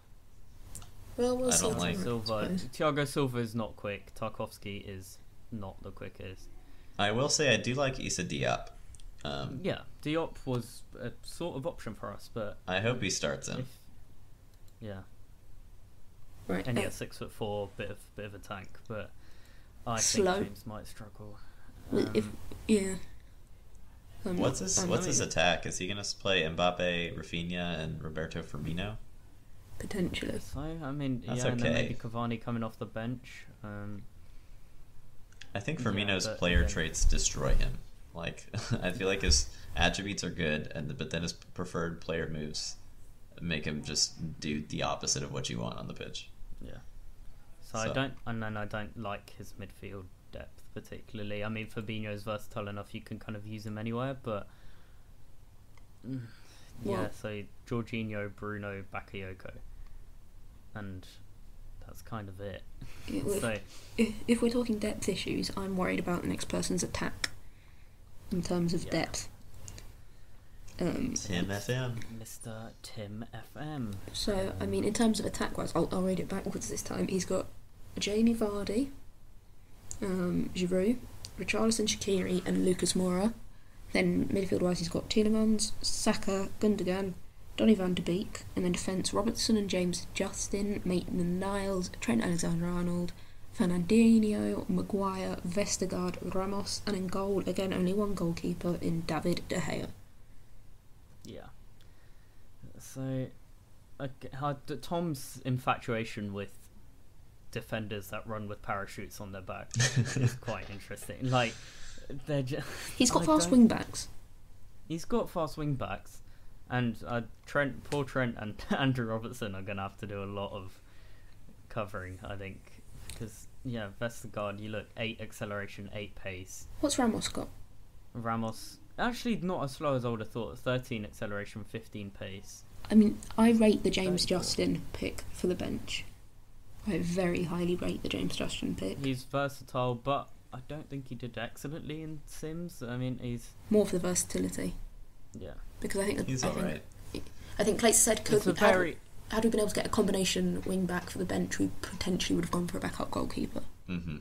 Well, we'll I see. don't like- Silva, suppose. Thiago Silva is not quick. Tarkowski is not the quickest. I will say I do like Issa Diop. Um, Yeah, Diop was a sort of option for us, but I hope he starts him. if yeah, Right. and yeah, six foot four, bit of bit of a tank, but I Slow. think James might struggle. Well, if- Um, yeah. I'm What's not- his I'm What's his even- attack? Is he going to play Mbappe, Rafinha, and Roberto Firmino? potentially? so I mean, That's yeah, and then maybe Cavani coming off the bench. Um, I think Yeah, Firmino's but player again- traits destroy him. Like I feel like his attributes are good, and but then his preferred player moves make him just do the opposite of what you want on the pitch. Yeah. So, I don't, and then I don't like his midfield depth particularly. I mean, Fabinho is versatile enough; you can kind of use him anywhere. But Mm, yeah, Well- so Jorginho, Bruno, Bakayoko, and that's kind of it. Yeah, well, So if, if we're talking depth issues, I'm worried about the next person's attack in terms of Yeah. depth. Um, Tim FM. Mr. Tim FM. so, I mean, in terms of attack wise, I'll, I'll read it backwards this time. He's got Jamie Vardy, um, Giroud, Richarlison, Shaqiri, and Lucas Moura. Then midfield wise, he's got Tielemans, Saka, Gundogan, Donny van de Beek, and then defence Robertson and James Justin, Maitland Niles, Trent Alexander-Arnold, Fernandinho, Maguire, Vestergaard, Ramos, and in goal again only one goalkeeper in David De Gea. Yeah. So, okay, how, Tom's infatuation with defenders that run with parachutes on their back is quite interesting. Like, they're just. He's got I fast wing backs. He's got fast wing backs, and uh, Trent, poor Trent, and Andrew Robertson are going to have to do a lot of covering, I think, because yeah, Vestergaard, you look eight acceleration, eight pace. What's Ramos got? Ramos actually not as slow as I would have thought. Thirteen acceleration, fifteen pace. I mean, I rate the James. Justin pick for the bench. I very highly rate the James Justin pick. He's versatile, but I don't think he did excellently in Sims. I mean, he's More for the versatility yeah. Because I think He's I all think, right. I think Clayton said could It's a had, had we been able to get a combination wing back for the bench, we potentially would have gone for a backup goalkeeper. hmm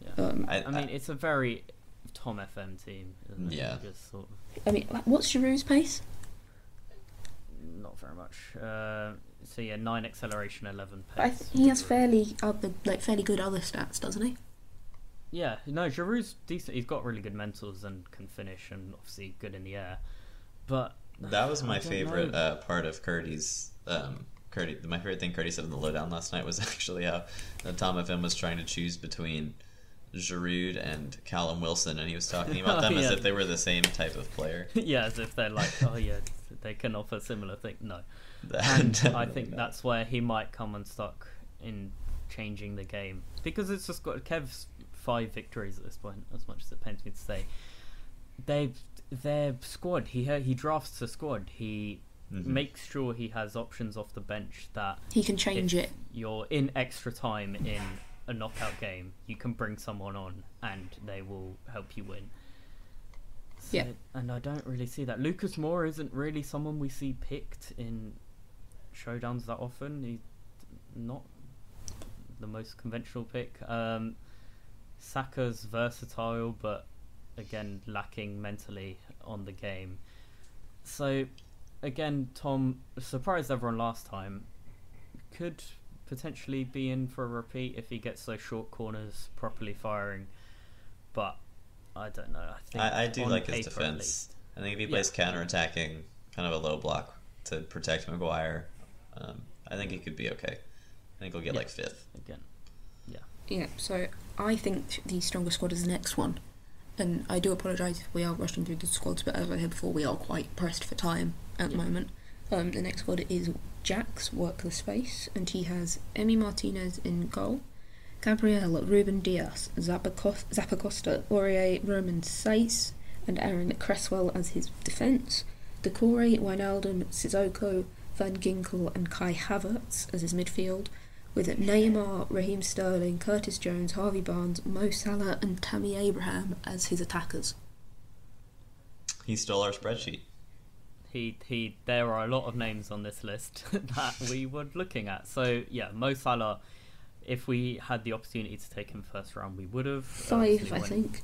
yeah. Um, I, I mean, it's a very Tom FM team. Isn't it? Yeah. Just sort of I mean, what's Giroud's pace? not very much. Uh, so yeah, nine acceleration, eleven I pace. th- he has fairly other, like fairly good other stats, doesn't he? Yeah, no, Giroud's decent. He's got really good mentals and can finish, and obviously good in the air. But That was my favorite uh, part of Curdy's. Um, Curdy, my favorite thing Curdy said in the lowdown last night was actually how Tom FM was trying to choose between Giroud and Callum Wilson, and he was talking about Oh, them as if they were the same type of player. yeah, as if they're like, oh yeah, they can offer similar things. No, and I think not. that's where he might come unstuck in changing the game because it's just got Kev's five victories at this point. As much as it pains me to say, they their squad. He he drafts a squad. He Mhm. makes sure he has options off the bench that He can change if it. You're in extra time in a knockout game. You can bring someone on and they will help you win. So- Yeah. And I don't really see that. Lucas Moura isn't really someone we see picked in showdowns that often. He's not the most conventional pick. Um, Saka's versatile, but again lacking mentally on the game. So again, Tom surprised everyone last time. Could potentially be in for a repeat if he gets those short corners properly firing. But I don't know. I think I, I do like his defense. I think if he Yeah. plays counter attacking, kind of a low block to protect Maguire, um, I think he could be okay. I think he'll get Yeah. like fifth. again. Yeah, Yeah. so I think the stronger squad is the next one. And I do apologise if we are rushing through the squads, but as I said before, we are quite pressed for time at the moment. Um, the next squad is Jack's Workless Space, and he has Emi Martinez in goal, Gabriel Ruben Dias, Zappacosta, Aurier Romain Saiss, and Aaron Cresswell as his defence, Doucoure, Wijnaldum, Sissoko, Van Ginkel, and Kai Havertz as his midfield, with Neymar, Raheem Sterling, Curtis Jones, Harvey Barnes, Mo Salah, and Tammy Abraham as his attackers. He stole our spreadsheet. He he. There are a lot of names on this list that we were looking at. So yeah, Mo Salah. If we had the opportunity to take him first round, we would have. Five, I think.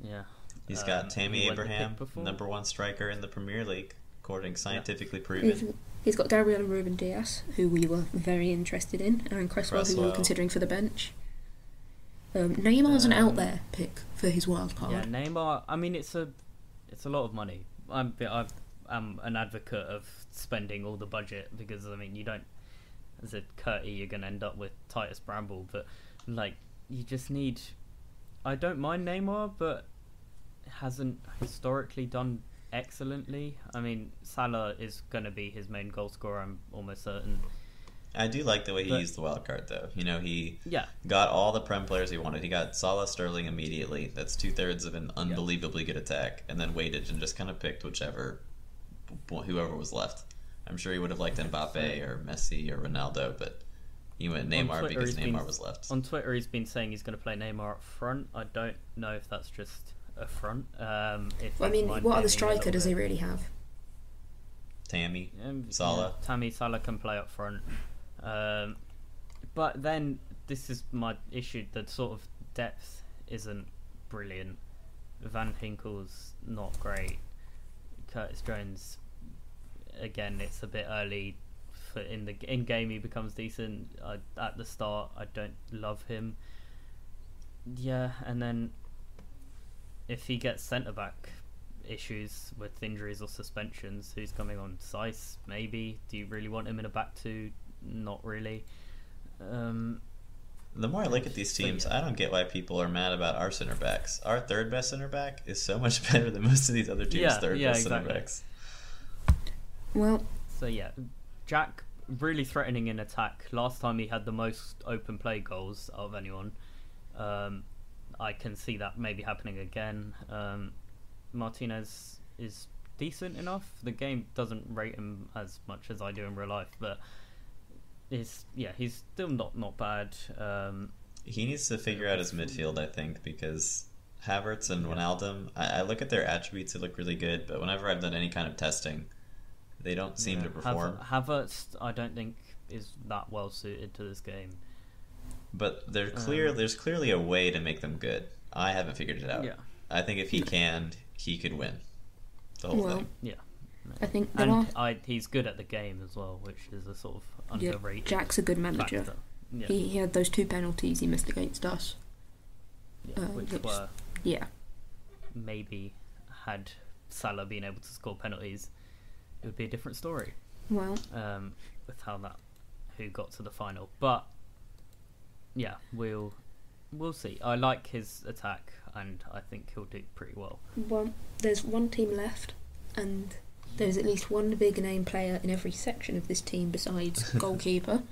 Yeah. He's Um, got Tammy he went the pick Abraham, number one striker in the Premier League, according scientifically proven. He's, got Gabriel and Ruben Dias, who we were very interested in, Aaron Cresswell, who we were considering for the bench. Um, Neymar's an out Um, there pick for his wild card. Yeah, Neymar. I mean, it's a, it's a lot of money. I'm, I am an advocate of spending all the budget because I mean, you don't, as a Curty, you're gonna end up with Titus Bramble, but like, you just need. I don't mind Neymar, but hasn't historically done excellently. I mean, Salah is gonna be his main goal scorer. I'm almost certain. I do like the way he But- used the wild card, though. You know, he Yeah, got all the Prem players he wanted. He got Salah Sterling immediately. That's two thirds of an unbelievably good attack, and then waited and just kind of picked whichever, whoever was left. I'm sure he would have liked Mbappe or Messi or Ronaldo, but he went Neymar Twitter, because he's been- Neymar was left. On Twitter, he's been saying he's going to play Neymar up front. I don't know if that's just a front. Um, if Well, I mean, what other striker does he really have? Tammy, Um, Salah. yeah, Tammy Salah can play up front. Um, but then this is my issue. The sort of depth isn't brilliant. Van Ginkel's not great. Curtis Jones, again, it's a bit early. For in the in game, he becomes decent. I, at the start, I don't love him. Yeah, and then if he gets centre back issues with injuries or suspensions, who's coming on? Saiss, maybe. Do you really want him in a back two? Not really. Um, The more I look at these teams, yeah. I don't get why people are mad about our center backs. Our third best center back is so much better than most of these other teams' Yeah, third yeah, best center backs. Well, so yeah, Jack really threatening in attack. Last time he had the most open play goals of anyone. Um, I can see that maybe happening again. Um, Martinez is decent enough. The game doesn't rate him as much as I do in real life, but he's yeah, he's still not not bad. Um, He needs to figure out his midfield, I think, because Havertz and Wijnaldum, I, I look at their attributes; they look really good. But whenever I've done any kind of testing, they don't seem yeah, to perform. Haver- Havertz, I don't think is that well suited to this game. But they're clear. Um, there's clearly a way to make them good. I haven't figured it out. Yeah. I think if he can, he could win the whole Well, thing. Yeah. I think there And are. I, he's good at the game as well, which is a sort of Yeah, underrated Jack's a good manager. factor. Yeah, He, he had those two penalties he missed against us. yeah, uh, which which- were Yeah. maybe had Salah been able to score penalties, it would be a different story Well, um, with how that who got to the final. But yeah, we'll we'll see. I like his attack, and I think he'll do pretty well. well, there's one team left, and there's at least one big name player in every section of this team besides goalkeeper,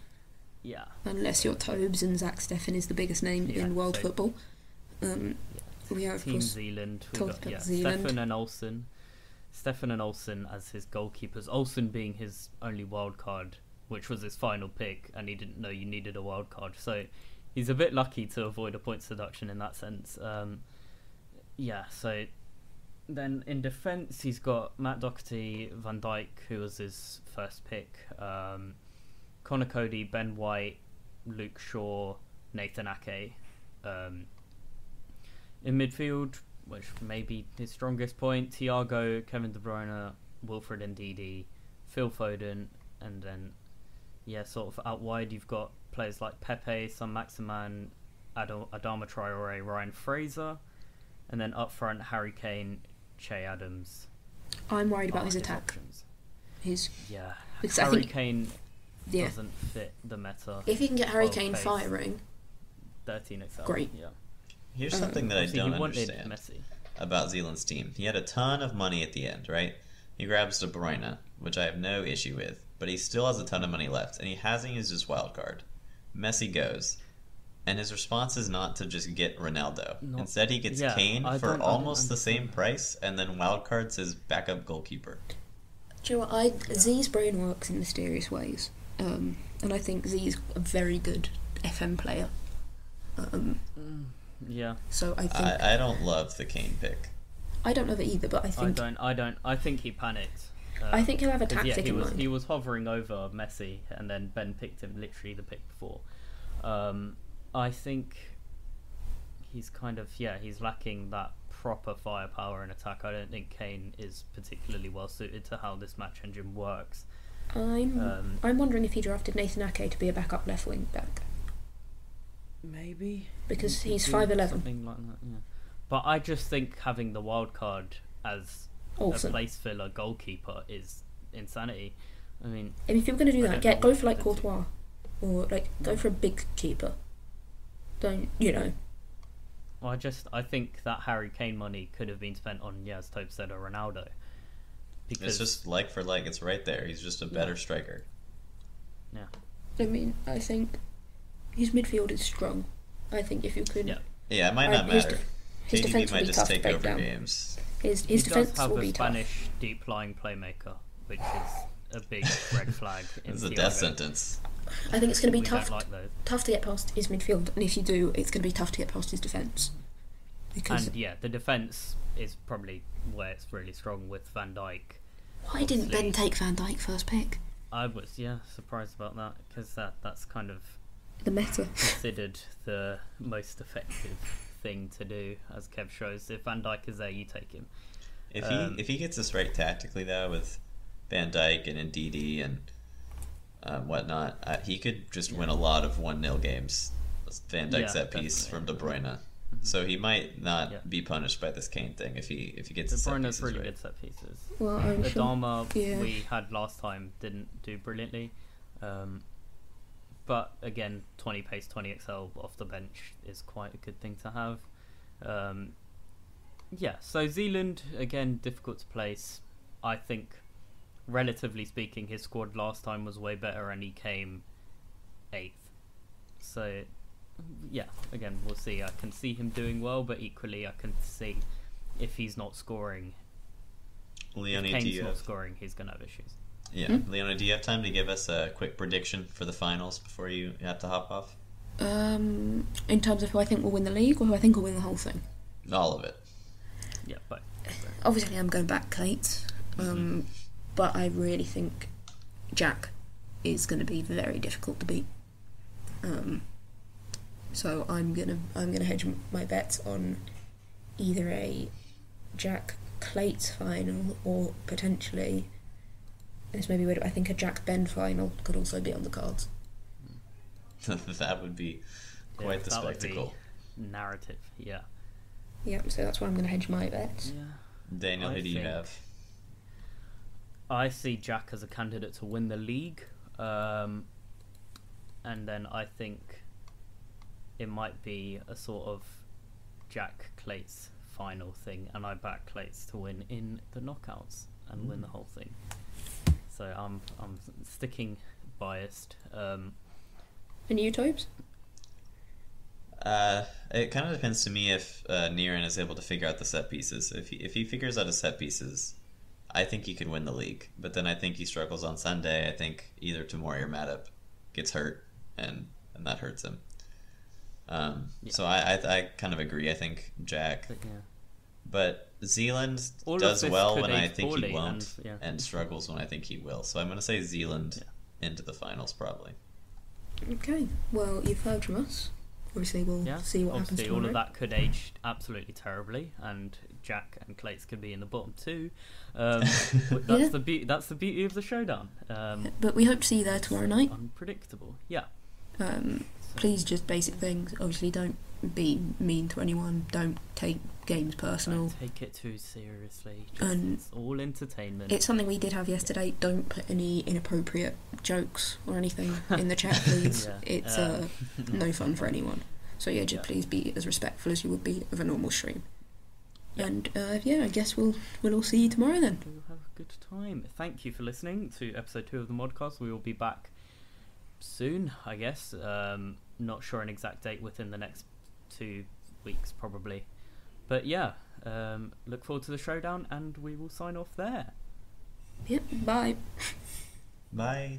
Yeah, unless you're Tobes and Zach Steffen is the biggest name Yeah, in world so- football. Um, yeah. we have Team Zealand. We talked got yeah, Zealand. Steffen and Olsen. Steffen and Olsen as his goalkeepers. Olsen being his only wild card, which was his final pick, and he didn't know you needed a wild card. So he's a bit lucky to avoid a points deduction in that sense. Um, yeah. So then in defence, he's got Matt Doherty, Van Dijk, who was his first pick. Um, Conor Coady, Ben White, Luke Shaw, Nathan Ake. Um, in midfield, which may be his strongest point, Thiago, Kevin De Bruyne, Wilfred Ndidi, Phil Foden, and then yeah, sort of out wide, you've got players like Pepe, Son Maximin, Ad- Adama Traore, Ryan Fraser, and then up front, Harry Kane, Che Adams. I'm worried about his his attack. options. His Yeah, Because I Harry think- Kane yeah. doesn't fit the meta. If you can get Harry Kane pace. firing, 13 XL. Great. Yeah. Here's Uh, something that I don't understand Messi. about Zealand's team. He had a ton of money at the end, right? He grabs De Bruyne, which I have no issue with, but he still has a ton of money left, and he hasn't used his wild card. Messi goes, and his response is not to just get Ronaldo. No. Instead, he gets Yeah, Kane I for don't- I don't almost the same price, and then wild cards his backup goalkeeper. do you know what? I, Z's brain works in mysterious ways. Um, and I think Z's a very good FM player. Um, Yeah, so I think. I, I don't love the Kane pick. I don't know that either, but I think I don't. I don't. I think he panicked. Um, I think he'll have a 'cause, tactic yeah, he in was mind. he was hovering over Messi, and then Ben picked him literally the pick before. Um, I think he's kind of yeah he's lacking that proper firepower and attack. I don't think Kane is particularly well suited to how this match engine works. I'm. Um, I'm wondering if he drafted Nathan Ake to be a backup left wing back Maybe because he's five eleven. something like that. Yeah, but I just think having the wild card as a Awesome. place filler goalkeeper is insanity. I mean, And if you're going to do I that, get go for like. Courtois, or like go for a big keeper. Don't you know? I just I think that Harry Kane money could have been spent on yeah, as Tope said, or Ronaldo. Because It's just like for like, it's right there. He's just a better striker. yeah, I mean, I think his midfield is strong. I think if you could, Yeah. Yeah, it might not his matter. def- his KDB defense might just take over down. games. His he his does defense have will a be tough. Spanish deep lying playmaker, which is a big red flag. in It's a death sentence. I think it's going to be we tough. like tough to get past his midfield, and if you do, it's going to be tough to get past his defense. Because And yeah, the defense is probably where it's really strong with Van Dijk. why didn't Ben take Van Dijk first pick? I was yeah surprised about that because that that's kind of The meta. considered the most effective thing to do, as Kev shows. If Van Dijk is there, you take him. If Um, he if he gets this right tactically though, with Van Dijk and Ndidi and um, whatnot, uh, he could just win a lot of one 0 games. Van Dijk Yeah, set piece from De definitely. Bruyne, so he might not Yeah. be punished by this Kane thing if he if he gets De the set Bruyne's pieces really right. good set pieces. Well, I'm The sure. Dharma yeah. we had last time didn't do brilliantly. Um, but again, 20 pace, 20 XL off the bench is quite a good thing to have. Um, yeah, so Zealand, again, difficult to place. I think, relatively speaking, his squad last time was way better and he came eighth. So, yeah, again, we'll see. I can see him doing well, but equally, I can see if he's not scoring, if Kane's not scoring, he's going to have issues. Yeah, Hmm? Leone, do you have time to give us a quick prediction for the finals before you have to hop off? Um, in terms of who I think will win the league or who I think will win the whole thing. All of it. Yeah, but Obviously, I'm going back Kate, um, Mm-hmm. but I really think Jack is going to be very difficult to beat. Um, so I'm gonna I'm gonna hedge my bets on either a Jack Clates final or potentially this may be weird. but I think a Jack Ben final could also be on the cards. that would be Yeah, quite the that would be- spectacle. narrative, yeah. Yep. So that's why I'm gonna hedge my bets. Yeah. Daniel, I who do you have? I see Jack as a candidate to win the league. Um, and then I think it might be a sort of Jack Clates final thing, and I back Clates to win in the knockouts and win the whole thing. So I'm I'm sticking biased. Um, And you, Tobes? Uh, it kind of depends to me if uh, Niran is able to figure out the set pieces. If he, if he figures out his set pieces, I think he could win the league. But then I think he struggles on Sunday. I think either Tomori or Matip gets hurt, and and that hurts him. Um, Yeah. So I, I I kind of agree. I think Jack, but yeah. but Zealand All does well when I think he won't, and- yeah. and struggles when I think he will. So I'm going to say Zealand into the finals probably. Okay. Well, you've heard from us. obviously we'll Yeah, see what happens obviously tomorrow. all of that could age absolutely terribly, and Jack and Clates could be in the bottom two. Um, that's Yeah. the beauty. That's the beauty of the showdown. Um, But we hope to see you there tomorrow night. unpredictable. Yeah. Um, So- please, just basic things. Obviously, don't be mean to anyone. Don't take games personal. Don't take it too seriously. Just, And it's all entertainment. It's something we did have yesterday. Don't put any inappropriate jokes or anything in the chat, please. Yeah, It's um, uh, no fun for anyone. So yeah, just Yeah. please be as respectful as you would be of a normal stream. And uh, yeah, I guess we'll we'll all see you tomorrow then. We'll have a good time. Thank you for listening to episode two of the Modcast. We will be back soon, I guess. Um, not sure an exact date within the next two weeks, probably. But yeah, um, look forward to the showdown, and we will sign off there. Yep. Bye. Bye.